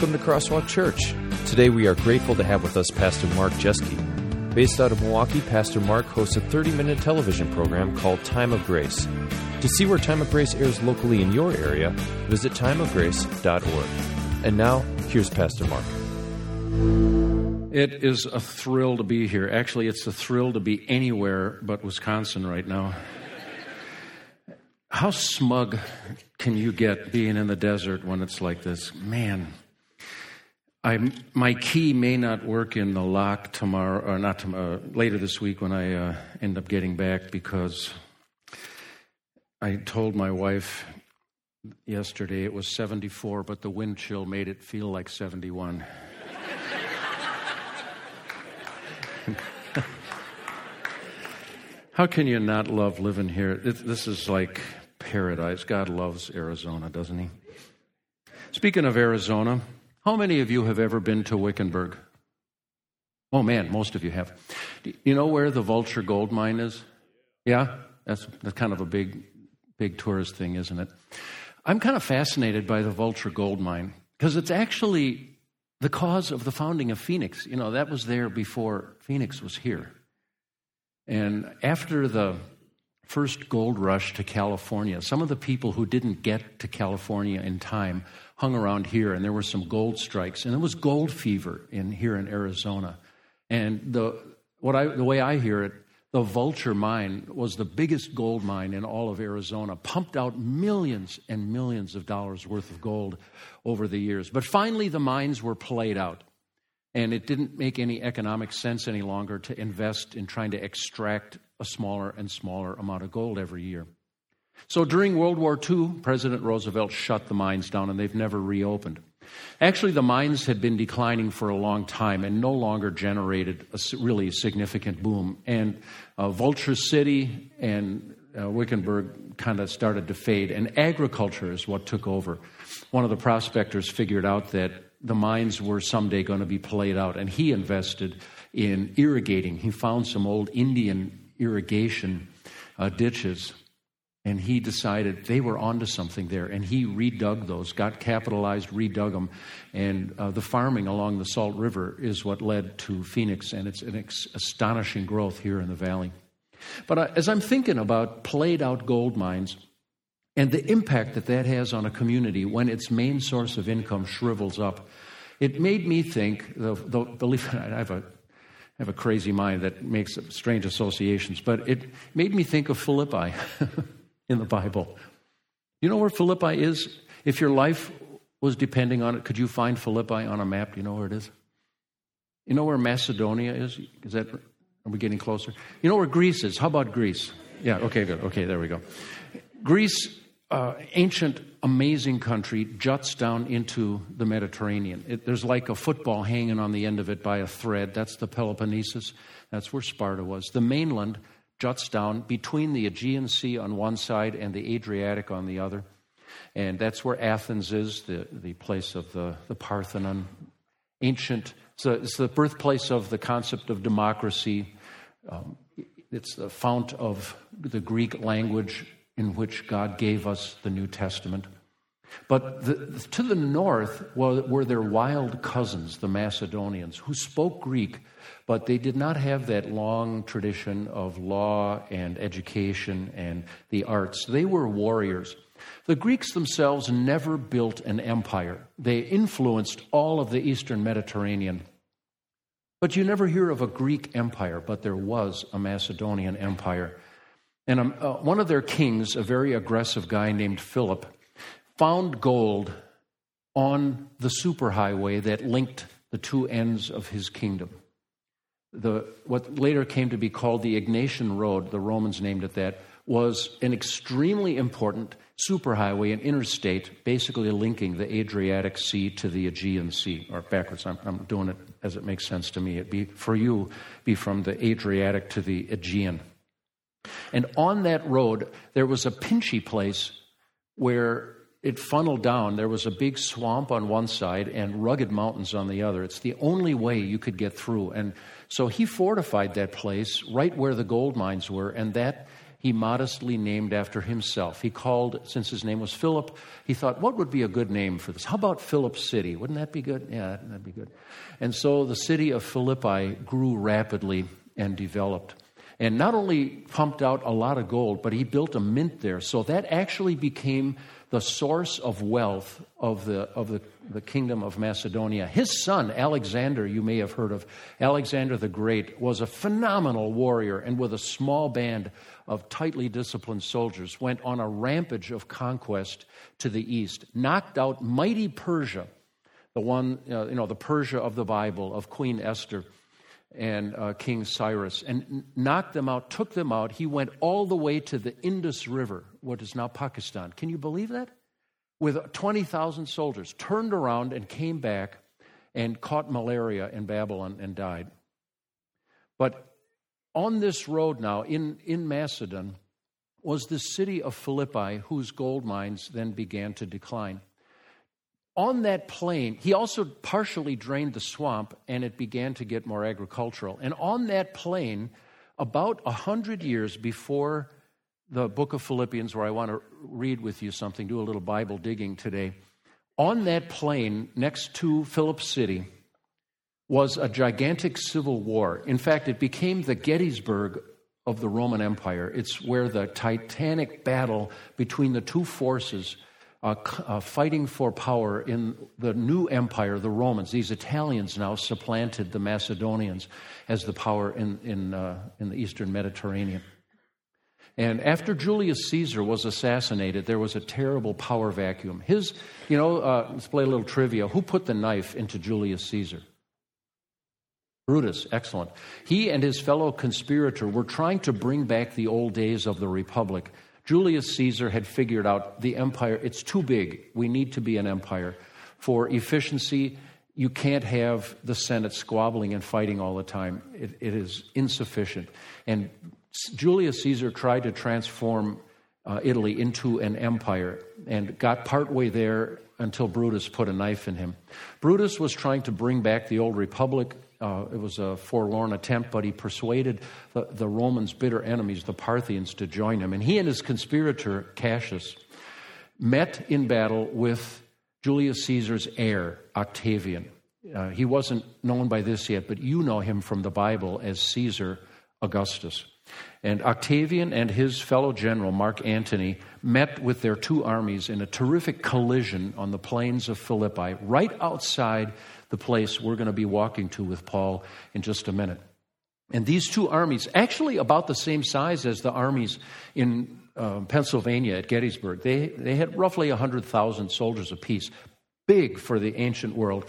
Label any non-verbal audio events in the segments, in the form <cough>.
Welcome to Crosswalk Church. Today we are grateful to have with us Pastor Mark Jeske. Based out of Milwaukee, Pastor Mark hosts a 30 minute television program called Time of Grace. To see where Time of Grace airs locally in your area, visit timeofgrace.org. And now, here's Pastor Mark. It is a thrill to be here. Actually, it's a thrill to be anywhere but Wisconsin right now. How smug can you get being in the desert when it's like this? Man, I, my key may not work in the lock tomorrow, or not tomorrow, uh, later this week when I uh, end up getting back because I told my wife yesterday it was 74, but the wind chill made it feel like 71. <laughs> How can you not love living here? This is like paradise. God loves Arizona, doesn't He? Speaking of Arizona, how many of you have ever been to Wickenburg? Oh man, most of you have. You know where the Vulture Gold Mine is? Yeah, that's, that's kind of a big, big tourist thing, isn't it? I'm kind of fascinated by the Vulture Gold Mine because it's actually the cause of the founding of Phoenix. You know, that was there before Phoenix was here. And after the first gold rush to California, some of the people who didn't get to California in time hung around here, and there were some gold strikes, and it was gold fever in here in Arizona. And the what I the way I hear it, the Vulture mine was the biggest gold mine in all of Arizona, pumped out millions and millions of dollars worth of gold over the years. But finally, the mines were played out. And it didn't make any economic sense any longer to invest in trying to extract a smaller and smaller amount of gold every year. So during World War II, President Roosevelt shut the mines down and they've never reopened. Actually, the mines had been declining for a long time and no longer generated a really significant boom. And uh, Vulture City and uh, Wickenburg kind of started to fade, and agriculture is what took over. One of the prospectors figured out that the mines were someday going to be played out, and he invested in irrigating. He found some old Indian irrigation uh, ditches and he decided they were onto something there, and he redug those, got capitalized, redug them, and uh, the farming along the Salt River is what led to Phoenix, and it's an ex- astonishing growth here in the valley. But uh, as I'm thinking about played out gold mines and the impact that that has on a community when its main source of income shrivels up, it made me think. The, the, believe it, I have a I have a crazy mind that makes strange associations, but it made me think of Philippi. <laughs> in the Bible. You know where Philippi is? If your life was depending on it, could you find Philippi on a map? Do you know where it is? You know where Macedonia is? Is that are we getting closer? You know where Greece is? How about Greece? Yeah, okay, good. Okay, there we go. Greece, uh, ancient, amazing country, juts down into the Mediterranean. It, there's like a football hanging on the end of it by a thread. That's the Peloponnesus. That's where Sparta was. The mainland juts down between the Aegean Sea on one side and the Adriatic on the other. And that's where Athens is, the, the place of the, the Parthenon. Ancient, it's, the birthplace of the concept of democracy. Um, it's the fount of the Greek language in which God gave us the New Testament. But the, to the north were, their wild cousins, the Macedonians, who spoke Greek but they did not have that long tradition of law and education and the arts. They were warriors. The Greeks themselves never built an empire, they influenced all of the eastern Mediterranean. But you never hear of a Greek empire, but there was a Macedonian empire. And um, uh, one of their kings, a very aggressive guy named Philip, found gold on the superhighway that linked the two ends of his kingdom the, what later came to be called the Egnatian Road, the Romans named it that, was an extremely important superhighway and interstate, basically linking the Adriatic Sea to the Aegean Sea. Or backwards, I'm, I'm doing it as it makes sense to me. It be for you, be from the Adriatic to the Aegean. And on that road, there was a pinchy place where it funneled down. There was a big swamp on one side and rugged mountains on the other. It's the only way you could get through. And so he fortified that place right where the gold mines were, and that he modestly named after himself. He called, since his name was Philip, he thought, what would be a good name for this? How about Philip City? Wouldn't that be good? Yeah, that'd be good. And so the city of Philippi grew rapidly and developed. And not only pumped out a lot of gold, but he built a mint there. So that actually became the source of wealth of the, of the, the kingdom of Macedonia. His son, Alexander, you may have heard of, Alexander the Great, was a phenomenal warrior and with a small band of tightly disciplined soldiers went on a rampage of conquest to the east, knocked out mighty Persia, the one, uh, you know, the Persia of the Bible, of Queen Esther and uh, King Cyrus, and knocked them out, took them out. He went all the way to the Indus River, what is now Pakistan. Can you believe that? With 20,000 soldiers, turned around and came back and caught malaria in Babylon and died. But on this road now in, in Macedon was the city of Philippi, whose gold mines then began to decline on that plain, he also partially drained the swamp and it began to get more agricultural. And on that plain, about a hundred years before the book of Philippians, where I want to read with you something, do a little Bible digging today, on that plain next to Philip City was a gigantic civil war. In fact, it became the Gettysburg of the Roman Empire. It's where the titanic battle between the two forces uh, uh, fighting for power in the new empire, the Romans. These Italians now supplanted the Macedonians as the power in, in, uh, in the eastern Mediterranean. And after Julius Caesar was assassinated, there was a terrible power vacuum. His, you know, uh, let's play a little trivia. Who put the knife into Julius Caesar? Brutus, excellent. He and his fellow conspirator were trying to bring back the old days of the Republic Julius Caesar had figured out the empire, it's too big. We need to be an empire. For efficiency, you can't have the Senate squabbling and fighting all the time. it, it is insufficient. And Julius Caesar tried to transform uh, Italy into an empire and got partway there until Brutus put a knife in him. Brutus was trying to bring back the old republic uh, it was a forlorn attempt, but he persuaded the, the Romans' bitter enemies, the Parthians, to join him. And he and his conspirator, Cassius, met in battle with Julius Caesar's heir, Octavian. Uh, he wasn't known by this yet, but you know him from the Bible as Caesar Augustus. And Octavian and his fellow general, Mark Antony, met with their two armies in a terrific collision on the plains of Philippi, right outside the place we're going to be walking to with Paul in just a minute. And these two armies, actually about the same size as the armies in uh, Pennsylvania at Gettysburg, they, they had roughly 100,000 soldiers apiece, big for the ancient world.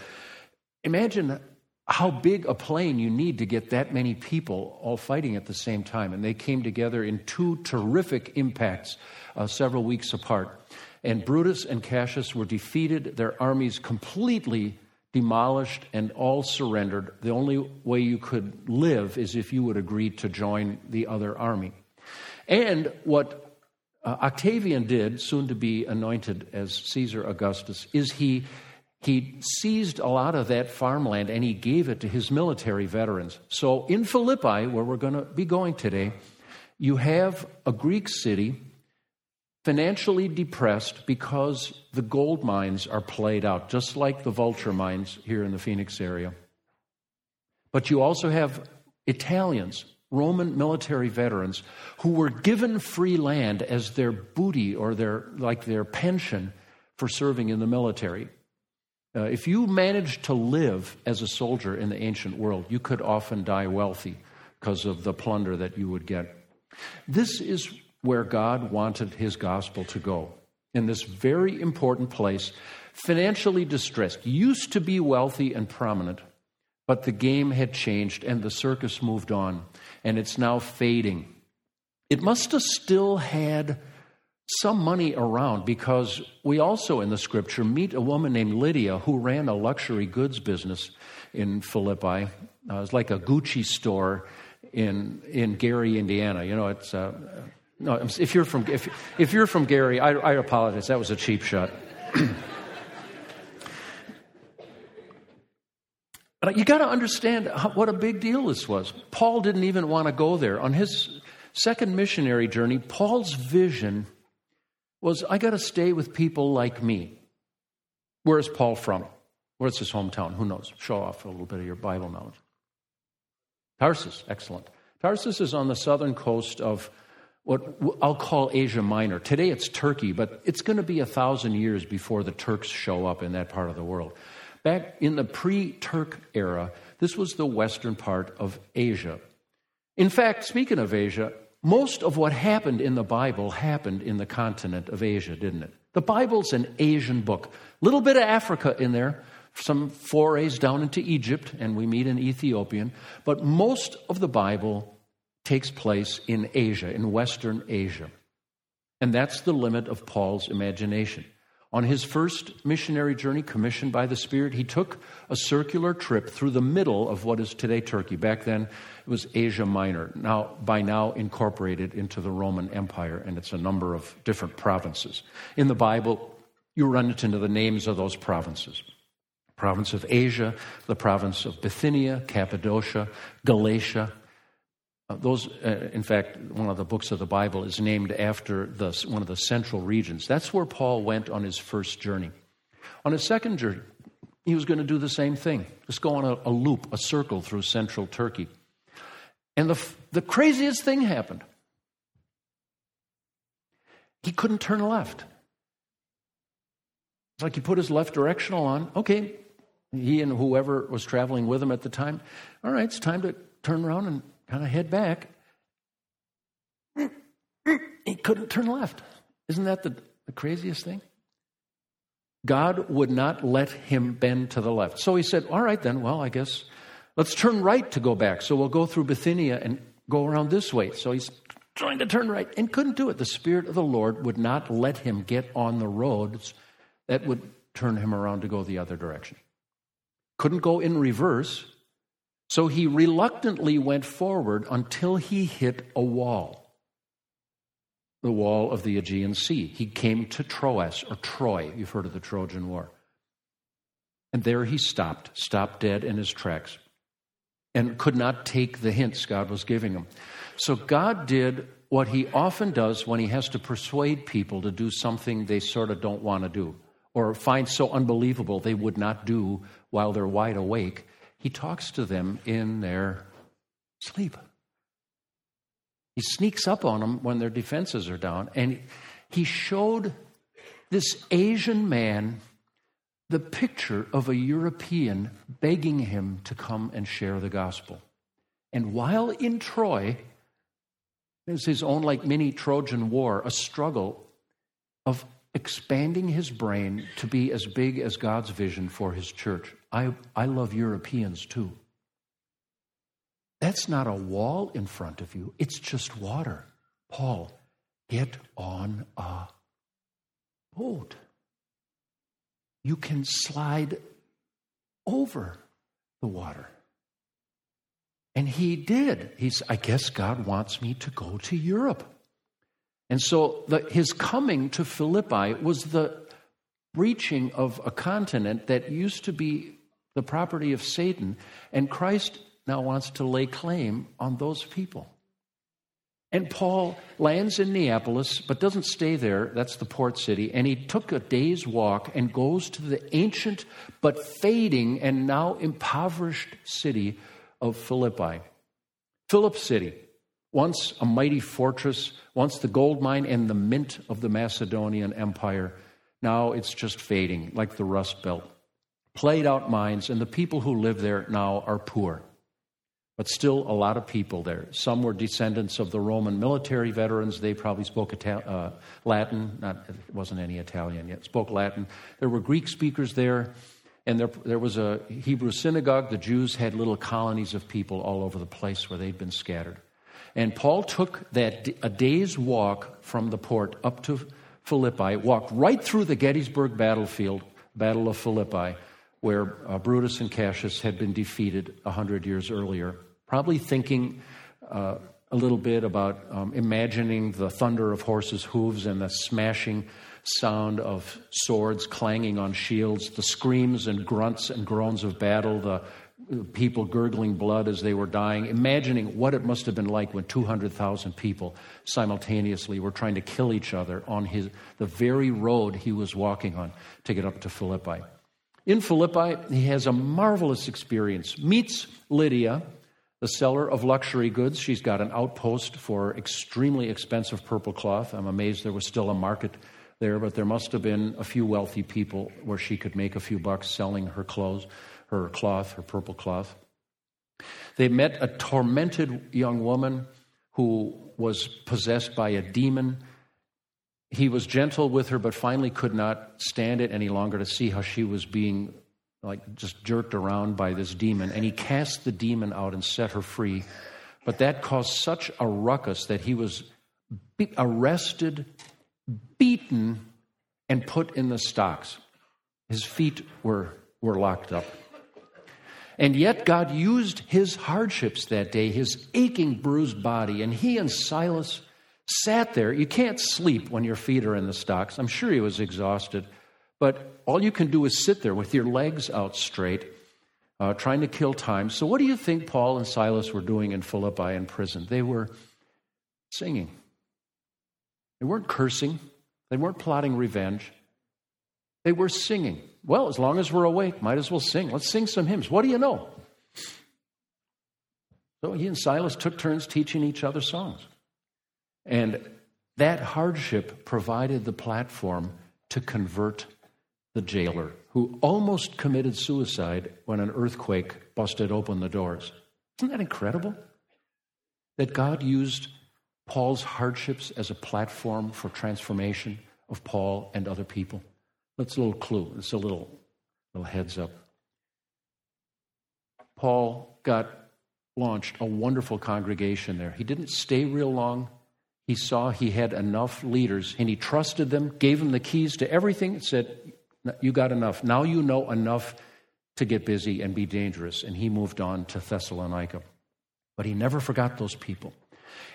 Imagine how big a plain you need to get that many people all fighting at the same time. And they came together in two terrific impacts uh, several weeks apart. And Brutus and Cassius were defeated, their armies completely demolished and all surrendered. The only way you could live is if you would agree to join the other army. And what uh, Octavian did, soon to be anointed as Caesar Augustus, is he, he seized a lot of that farmland and he gave it to his military veterans. So in Philippi, where we're going to be going today, you have a Greek city financially depressed because the gold mines are played out, just like the vulture mines here in the Phoenix area. But you also have Italians, Roman military veterans, who were given free land as their booty or their like their pension for serving in the military. Uh, if you managed to live as a soldier in the ancient world, you could often die wealthy because of the plunder that you would get. This is where God wanted his gospel to go. In this very important place, financially distressed, used to be wealthy and prominent, but the game had changed and the circus moved on, and it's now fading. It must have still had some money around because we also in the scripture meet a woman named Lydia who ran a luxury goods business in Philippi. Uh, it was like a Gucci store in in Gary, Indiana. You know, it's uh, no, if you're from, if, if you're from Gary, I, I apologize. That was a cheap shot. <clears throat> but you got to understand what a big deal this was. Paul didn't even want to go there. On his second missionary journey, Paul's vision was I got to stay with people like me. Where is Paul from? Where's his hometown? Who knows? Show off a little bit of your Bible knowledge. Tarsus, excellent. Tarsus is on the southern coast of what I'll call Asia Minor. Today it's Turkey, but it's going to be a thousand years before the Turks show up in that part of the world. Back in the pre Turk era, this was the western part of Asia. In fact, speaking of Asia, most of what happened in the Bible happened in the continent of Asia, didn't it? The Bible's an Asian book. Little bit of Africa in there, some forays down into Egypt, and we meet an Ethiopian, but most of the Bible takes place in Asia, in Western Asia. And that's the limit of Paul's imagination. On his first missionary journey, commissioned by the Spirit, he took a circular trip through the middle of what is today Turkey. Back then, it was Asia Minor, now, by now incorporated into the Roman Empire, and it's a number of different provinces. In the Bible, you run into the names of those provinces province of Asia, the province of Bithynia, Cappadocia, Galatia, those, uh, in fact, one of the books of the Bible is named after the, one of the central regions. That's where Paul went on his first journey. On his second journey, he was going to do the same thing, just go on a, a loop, a circle through central Turkey. And the, the craziest thing happened. He couldn't turn left. It's like he put his left directional on. Okay, he and whoever was traveling with him at the time, all right, it's time to turn around and kind of head back. He couldn't turn left. Isn't that the, the craziest thing? God would not let him bend to the left. So he said, All right, then, well, I guess let's turn right to go back. So we'll go through Bithynia and go around this way. So he's trying to turn right and couldn't do it. The Spirit of the Lord would not let him get on the roads that would turn him around to go the other direction. Couldn't go in reverse so he reluctantly went forward until he hit a wall, the wall of the Aegean Sea. He came to Troas, or Troy. You've heard of the Trojan War. And there he stopped, stopped dead in his tracks, and could not take the hints God was giving him. So God did what he often does when he has to persuade people to do something they sort of don't want to do or find so unbelievable they would not do while they're wide awake. He talks to them in their sleep. He sneaks up on them when their defenses are down. And he showed this Asian man the picture of a European begging him to come and share the gospel. And while in Troy, there's his own like mini Trojan War, a struggle of expanding his brain to be as big as God's vision for his church. I, I love Europeans too. That's not a wall in front of you, it's just water. Paul, get on a boat. You can slide over the water. And he did. He's, I guess God wants me to go to Europe. And so the, his coming to Philippi was the breaching of a continent that used to be the property of Satan, and Christ now wants to lay claim on those people. And Paul lands in Neapolis, but doesn't stay there. That's the port city. And he took a day's walk and goes to the ancient but fading and now impoverished city of Philippi. Philip City, once a mighty fortress, once the gold mine and the mint of the Macedonian Empire. Now it's just fading like the Rust Belt played out mines, and the people who live there now are poor. But still, a lot of people there. Some were descendants of the Roman military veterans. They probably spoke Ital- uh, Latin. Not, it wasn't any Italian yet. Spoke Latin. There were Greek speakers there, and there, there was a Hebrew synagogue. The Jews had little colonies of people all over the place where they'd been scattered. And Paul took that a day's walk from the port up to Philippi, walked right through the Gettysburg battlefield, Battle of Philippi, where uh, Brutus and Cassius had been defeated 100 years earlier, probably thinking uh, a little bit about um, imagining the thunder of horses' hooves and the smashing sound of swords clanging on shields, the screams and grunts and groans of battle, the people gurgling blood as they were dying, imagining what it must have been like when 200,000 people simultaneously were trying to kill each other on his, the very road he was walking on to get up to Philippi. In Philippi, he has a marvelous experience. Meets Lydia, the seller of luxury goods. She's got an outpost for extremely expensive purple cloth. I'm amazed there was still a market there, but there must have been a few wealthy people where she could make a few bucks selling her clothes her cloth, her purple cloth. They met a tormented young woman who was possessed by a demon. He was gentle with her, but finally could not stand it any longer to see how she was being like just jerked around by this demon. And he cast the demon out and set her free. But that caused such a ruckus that he was be- arrested, beaten, and put in the stocks. His feet were, were locked up. And yet, God used his hardships that day, his aching, bruised body, and he and Silas sat there. You can't sleep when your feet are in the stocks. I'm sure he was exhausted, but all you can do is sit there with your legs out straight, uh, trying to kill time. So, what do you think Paul and Silas were doing in Philippi in prison? They were singing, they weren't cursing, they weren't plotting revenge, they were singing. Well, as long as we're awake, might as well sing. Let's sing some hymns. What do you know? So he and Silas took turns teaching each other songs. And that hardship provided the platform to convert the jailer, who almost committed suicide when an earthquake busted open the doors. Isn't that incredible? That God used Paul's hardships as a platform for transformation of Paul and other people. That's a little clue. It's a little, little heads up. Paul got launched a wonderful congregation there. He didn't stay real long. He saw he had enough leaders and he trusted them, gave them the keys to everything, and said, You got enough. Now you know enough to get busy and be dangerous. And he moved on to Thessalonica. But he never forgot those people.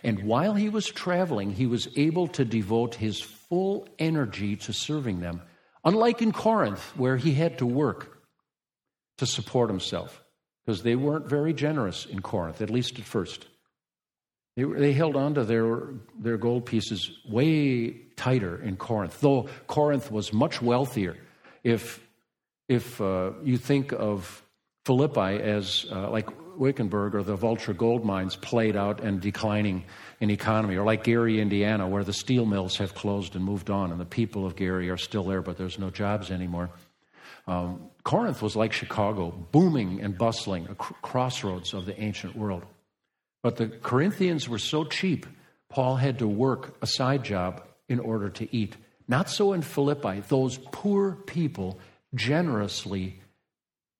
And while he was traveling, he was able to devote his full energy to serving them Unlike in Corinth, where he had to work to support himself, because they weren't very generous in Corinth, at least at first. They, they held on to their, their gold pieces way tighter in Corinth, though Corinth was much wealthier. If, if uh, you think of Philippi as uh, like Wickenburg or the Vulture gold mines played out and declining in economy, or like Gary, Indiana, where the steel mills have closed and moved on, and the people of Gary are still there, but there's no jobs anymore. Um, Corinth was like Chicago, booming and bustling, a cr- crossroads of the ancient world. But the Corinthians were so cheap, Paul had to work a side job in order to eat. Not so in Philippi. Those poor people generously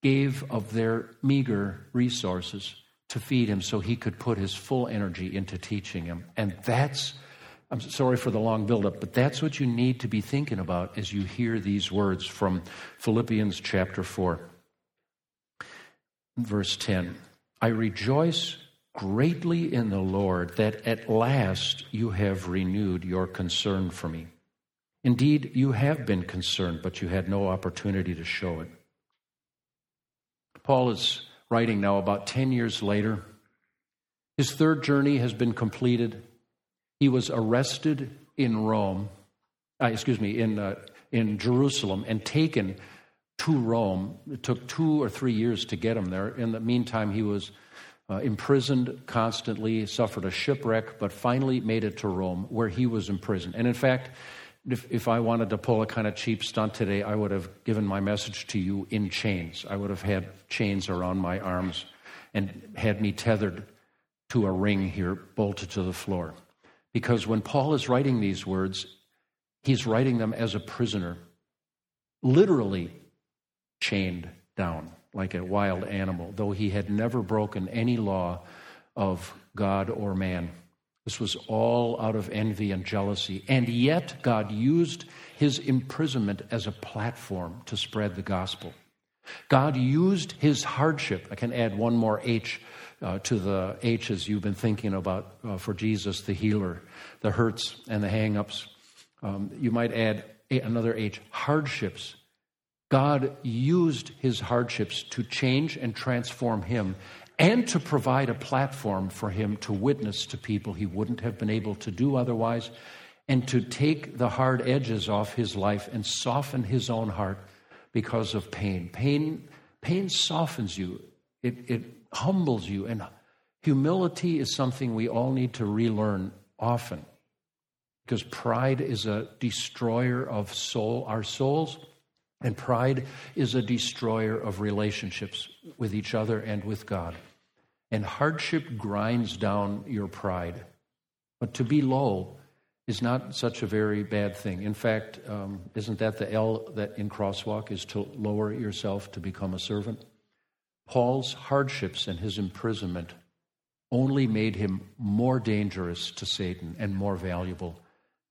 gave of their meager resources to feed him so he could put his full energy into teaching him. And that's, I'm sorry for the long buildup, but that's what you need to be thinking about as you hear these words from Philippians chapter 4, verse 10. I rejoice greatly in the Lord that at last you have renewed your concern for me. Indeed, you have been concerned, but you had no opportunity to show it. Paul is writing now about 10 years later. His third journey has been completed. He was arrested in Rome, uh, excuse me, in, uh, in Jerusalem and taken to Rome. It took two or three years to get him there. In the meantime, he was uh, imprisoned constantly, suffered a shipwreck, but finally made it to Rome, where he was imprisoned. And in fact, if, if I wanted to pull a kind of cheap stunt today, I would have given my message to you in chains. I would have had chains around my arms and had me tethered to a ring here, bolted to the floor. Because when Paul is writing these words, he's writing them as a prisoner, literally chained down like a wild animal, though he had never broken any law of God or man. This was all out of envy and jealousy. And yet, God used his imprisonment as a platform to spread the gospel. God used his hardship. I can add one more H uh, to the H's you've been thinking about uh, for Jesus, the healer, the hurts and the hang ups. Um, you might add another H hardships God used his hardships to change and transform him and to provide a platform for him to witness to people he wouldn't have been able to do otherwise, and to take the hard edges off his life and soften his own heart because of pain. Pain, pain softens you, it, it humbles you, and humility is something we all need to relearn often. Because pride is a destroyer of soul, our souls, and pride is a destroyer of relationships with each other and with God. And hardship grinds down your pride. But to be low is not such a very bad thing. In fact, um, isn't that the L that in crosswalk is to lower yourself to become a servant? Paul's hardships and his imprisonment only made him more dangerous to Satan and more valuable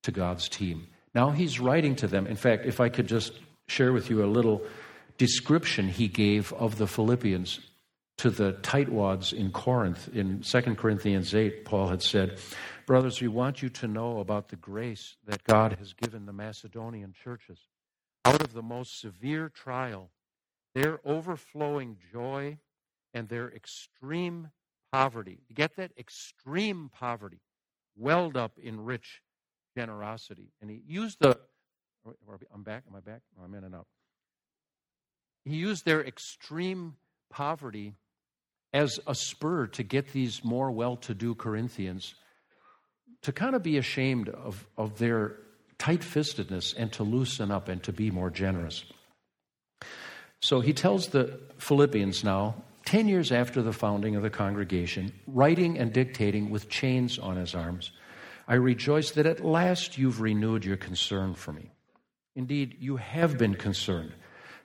to God's team. Now he's writing to them. In fact, if I could just share with you a little description he gave of the Philippians to the tightwads in Corinth. In 2 Corinthians 8, Paul had said, Brothers, we want you to know about the grace that God has given the Macedonian churches. Out of the most severe trial, their overflowing joy and their extreme poverty, you get that? Extreme poverty, welled up in rich generosity. And he used the, I'm back, am I back? I'm in and out. He used their extreme poverty as a spur to get these more well to do Corinthians to kind of be ashamed of, of their tight fistedness and to loosen up and to be more generous. So he tells the Philippians now, 10 years after the founding of the congregation, writing and dictating with chains on his arms, I rejoice that at last you've renewed your concern for me. Indeed, you have been concerned,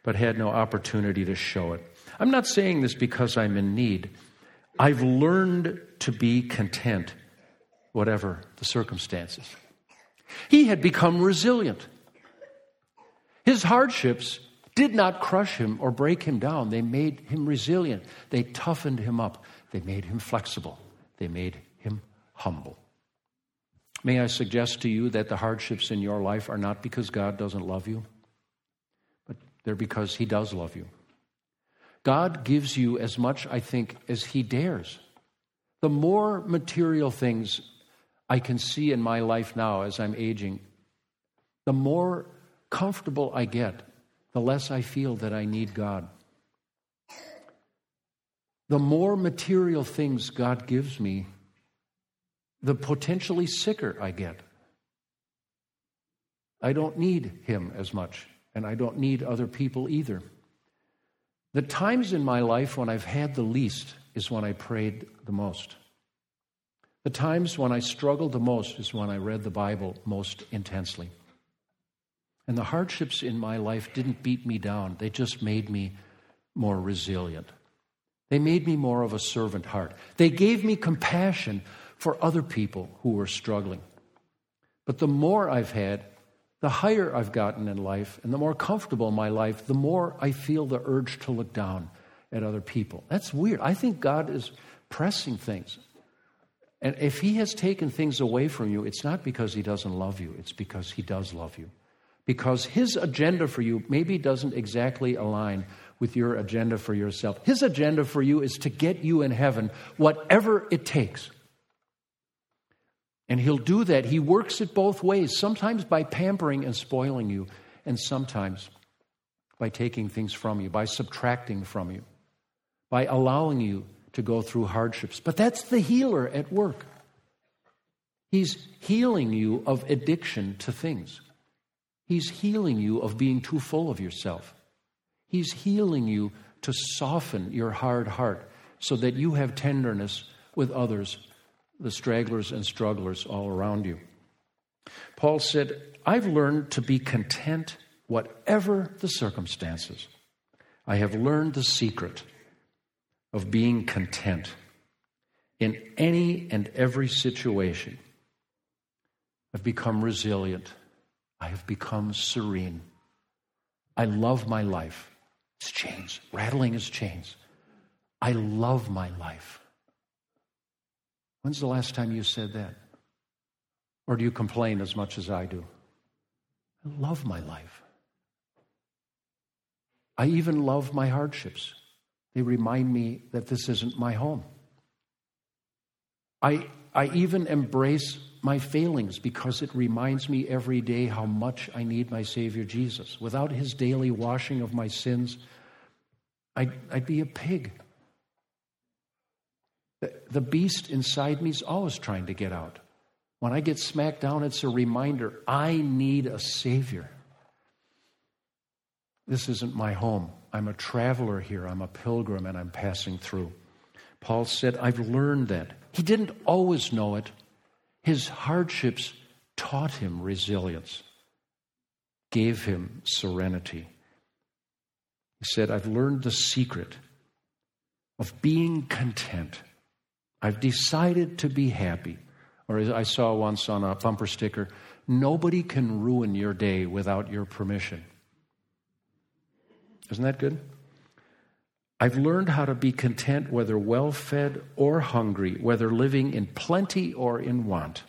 but had no opportunity to show it. I'm not saying this because I'm in need. I've learned to be content, whatever the circumstances. He had become resilient. His hardships did not crush him or break him down. They made him resilient. They toughened him up. They made him flexible. They made him humble. May I suggest to you that the hardships in your life are not because God doesn't love you, but they're because He does love you. God gives you as much, I think, as He dares. The more material things I can see in my life now as I'm aging, the more comfortable I get, the less I feel that I need God. The more material things God gives me, the potentially sicker I get. I don't need Him as much, and I don't need other people either. The times in my life when I've had the least is when I prayed the most. The times when I struggled the most is when I read the Bible most intensely. And the hardships in my life didn't beat me down, they just made me more resilient. They made me more of a servant heart. They gave me compassion for other people who were struggling. But the more I've had, the higher I've gotten in life and the more comfortable my life, the more I feel the urge to look down at other people. That's weird. I think God is pressing things. And if He has taken things away from you, it's not because He doesn't love you, it's because He does love you. Because His agenda for you maybe doesn't exactly align with your agenda for yourself. His agenda for you is to get you in heaven, whatever it takes. And he'll do that. He works it both ways, sometimes by pampering and spoiling you, and sometimes by taking things from you, by subtracting from you, by allowing you to go through hardships. But that's the healer at work. He's healing you of addiction to things. He's healing you of being too full of yourself. He's healing you to soften your hard heart so that you have tenderness with others the stragglers and strugglers all around you. Paul said, I've learned to be content whatever the circumstances. I have learned the secret of being content in any and every situation. I've become resilient. I have become serene. I love my life. It's chains, rattling as chains. I love my life. When's the last time you said that? Or do you complain as much as I do? I love my life. I even love my hardships. They remind me that this isn't my home. I, I even embrace my failings because it reminds me every day how much I need my Savior Jesus. Without his daily washing of my sins, I'd, I'd be a pig. The, beast inside me is always trying to get out. When I get smacked down, it's a reminder I need a Savior. This isn't my home. I'm a traveler here. I'm a pilgrim and I'm passing through. Paul said, I've learned that. He didn't always know it. His hardships taught him resilience, gave him serenity. He said, I've learned the secret of being content. I've decided to be happy. Or as I saw once on a bumper sticker, nobody can ruin your day without your permission. Isn't that good? I've learned how to be content whether well fed or hungry, whether living in plenty or in want.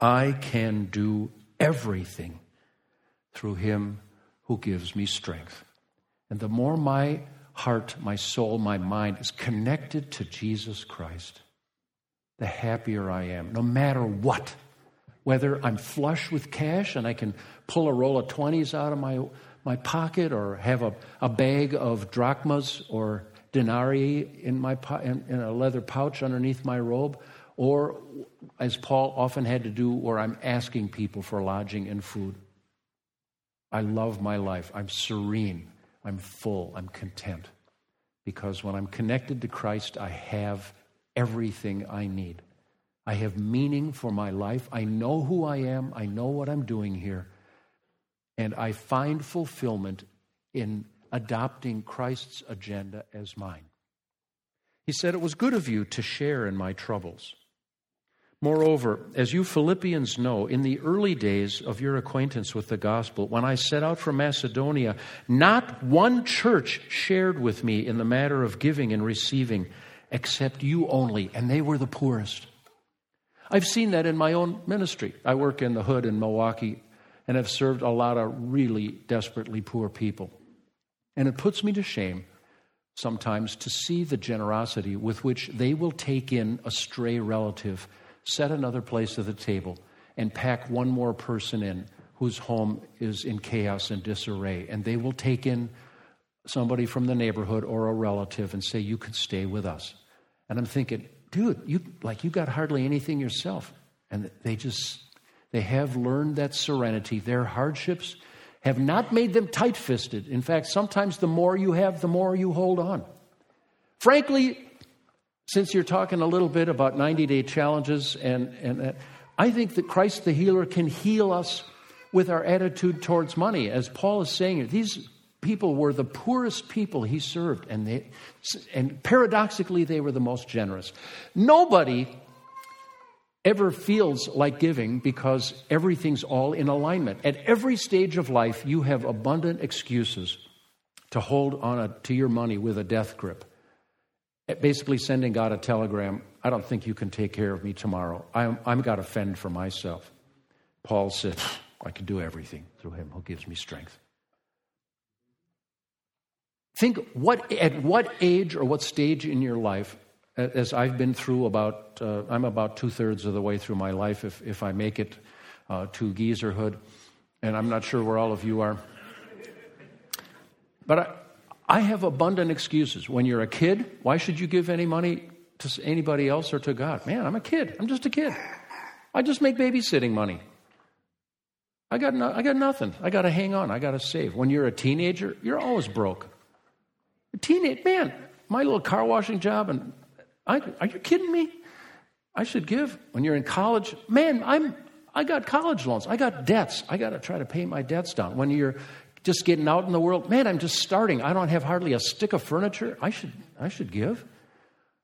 I can do everything through Him who gives me strength. And the more my heart, my soul, my mind is connected to Jesus Christ, the happier I am, no matter what. Whether I'm flush with cash and I can pull a roll of 20s out of my my pocket or have a, a bag of drachmas or denarii in, my in, in a leather pouch underneath my robe, or as Paul often had to do, where I'm asking people for lodging and food. I love my life. I'm serene. I'm full. I'm content. Because when I'm connected to Christ, I have everything I need. I have meaning for my life. I know who I am. I know what I'm doing here. And I find fulfillment in adopting Christ's agenda as mine. He said, It was good of you to share in my troubles. Moreover, as you Philippians know, in the early days of your acquaintance with the gospel, when I set out from Macedonia, not one church shared with me in the matter of giving and receiving, except you only, and they were the poorest. I've seen that in my own ministry. I work in the hood in Milwaukee and have served a lot of really desperately poor people. And it puts me to shame sometimes to see the generosity with which they will take in a stray relative, set another place at the table, and pack one more person in whose home is in chaos and disarray. And they will take in somebody from the neighborhood or a relative and say, You can stay with us. And I'm thinking, dude, you like you got hardly anything yourself. And they just they have learned that serenity. Their hardships have not made them tight fisted. In fact, sometimes the more you have, the more you hold on. Frankly, since you're talking a little bit about 90 day challenges, and, and uh, I think that Christ the healer can heal us with our attitude towards money. As Paul is saying, these people were the poorest people he served, and, they, and paradoxically, they were the most generous. Nobody ever feels like giving because everything's all in alignment. At every stage of life, you have abundant excuses to hold on a, to your money with a death grip. Basically, sending God a telegram I don't think you can take care of me tomorrow. I'm, I'm got to fend for myself. Paul said, I can do everything through him who gives me strength. Think what, at what age or what stage in your life as I've been through about, uh, I'm about two thirds of the way through my life if, if I make it uh, to geezerhood, and I'm not sure where all of you are. But I, I have abundant excuses. When you're a kid, why should you give any money to anybody else or to God? Man, I'm a kid. I'm just a kid. I just make babysitting money. I got, no, I got nothing. I got to hang on. I got to save. When you're a teenager, you're always broke. A teenage man, my little car washing job and I, are you kidding me? I should give when you're in college. Man, I'm I got college loans. I got debts. I got to try to pay my debts down. When you're just getting out in the world, man, I'm just starting. I don't have hardly a stick of furniture. I should I should give.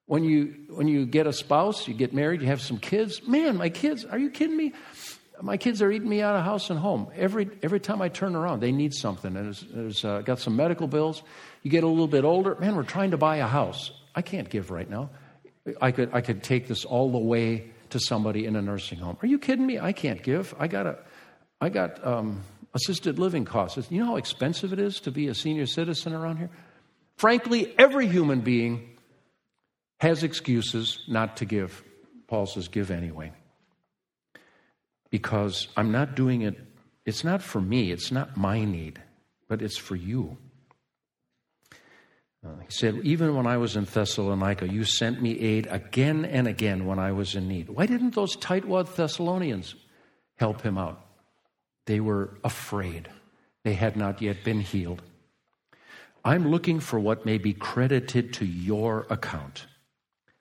When you when you get a spouse, you get married, you have some kids. Man, my kids, are you kidding me? My kids are eating me out of house and home. Every every time I turn around, they need something. And there's, there's uh, got some medical bills. You get a little bit older, man. We're trying to buy a house. I can't give right now. I could, I could take this all the way to somebody in a nursing home. Are you kidding me? I can't give. I got a, I got um, assisted living costs. You know how expensive it is to be a senior citizen around here? Frankly, every human being has excuses not to give. Paul says, give anyway. Because I'm not doing it, it's not for me, it's not my need, but it's for you. Uh, he said, Even when I was in Thessalonica, you sent me aid again and again when I was in need. Why didn't those tightwad Thessalonians help him out? They were afraid. They had not yet been healed. I'm looking for what may be credited to your account.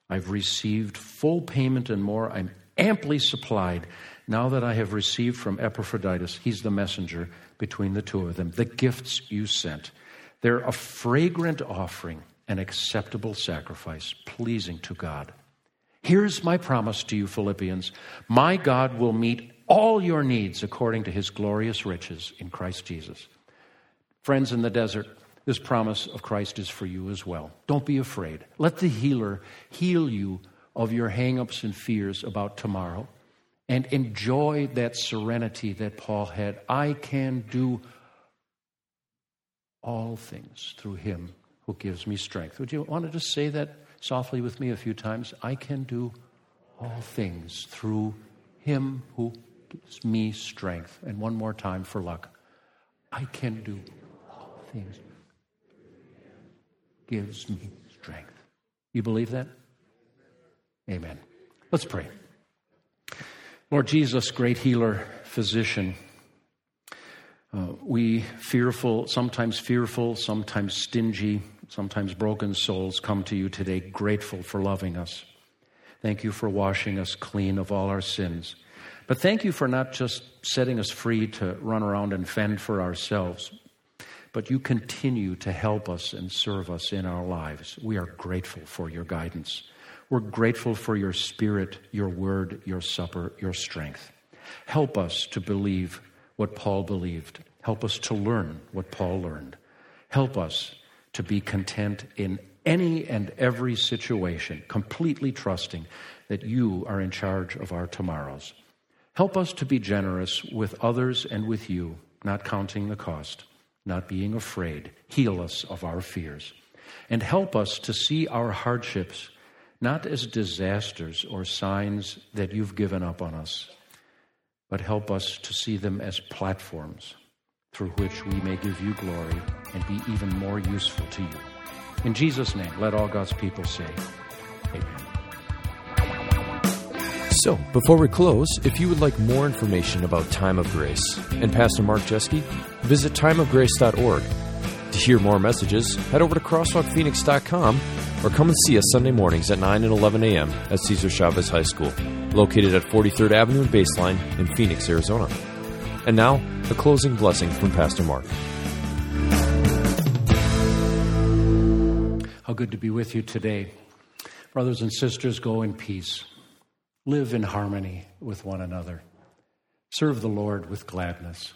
I've received full payment and more. I'm amply supplied now that I have received from Epaphroditus, he's the messenger between the two of them, the gifts you sent. They're a fragrant offering, an acceptable sacrifice, pleasing to God. Here's my promise to you, Philippians my God will meet all your needs according to his glorious riches in Christ Jesus. Friends in the desert, this promise of Christ is for you as well. Don't be afraid. Let the healer heal you of your hangups and fears about tomorrow and enjoy that serenity that Paul had. I can do all things through him who gives me strength. Would you want to just say that softly with me a few times? I can do all things through him who me strength. And one more time for luck. I can do all things gives me strength. You believe that? Amen. Let's pray. Lord Jesus, great healer, physician, uh, we fearful, sometimes fearful, sometimes stingy, sometimes broken souls come to you today grateful for loving us. Thank you for washing us clean of all our sins. But thank you for not just setting us free to run around and fend for ourselves, but you continue to help us and serve us in our lives. We are grateful for your guidance. We're grateful for your spirit, your word, your supper, your strength. Help us to believe what Paul believed. Help us to learn what Paul learned. Help us to be content in any and every situation, completely trusting that you are in charge of our tomorrows. Help us to be generous with others and with you, not counting the cost not being afraid. Heal us of our fears. And help us to see our hardships not as disasters or signs that you've given up on us, but help us to see them as platforms through which we may give you glory and be even more useful to you. In Jesus' name, let all God's people say, Amen. So, before we close, if you would like more information about Time of Grace and Pastor Mark Jeske, visit timeofgrace.org. To hear more messages, head over to crosswalkphoenix.com or come and see us Sunday mornings at 9 and 11 a.m. at Cesar Chavez High School, located at 43rd Avenue and Baseline in Phoenix, Arizona. And now, a closing blessing from Pastor Mark. How good to be with you today. Brothers and sisters, go in peace. Live in harmony with one another. Serve the Lord with gladness.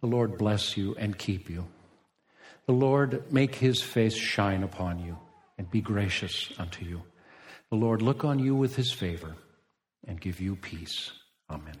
The Lord bless you and keep you. The Lord make his face shine upon you and be gracious unto you. The Lord look on you with his favor and give you peace. Amen.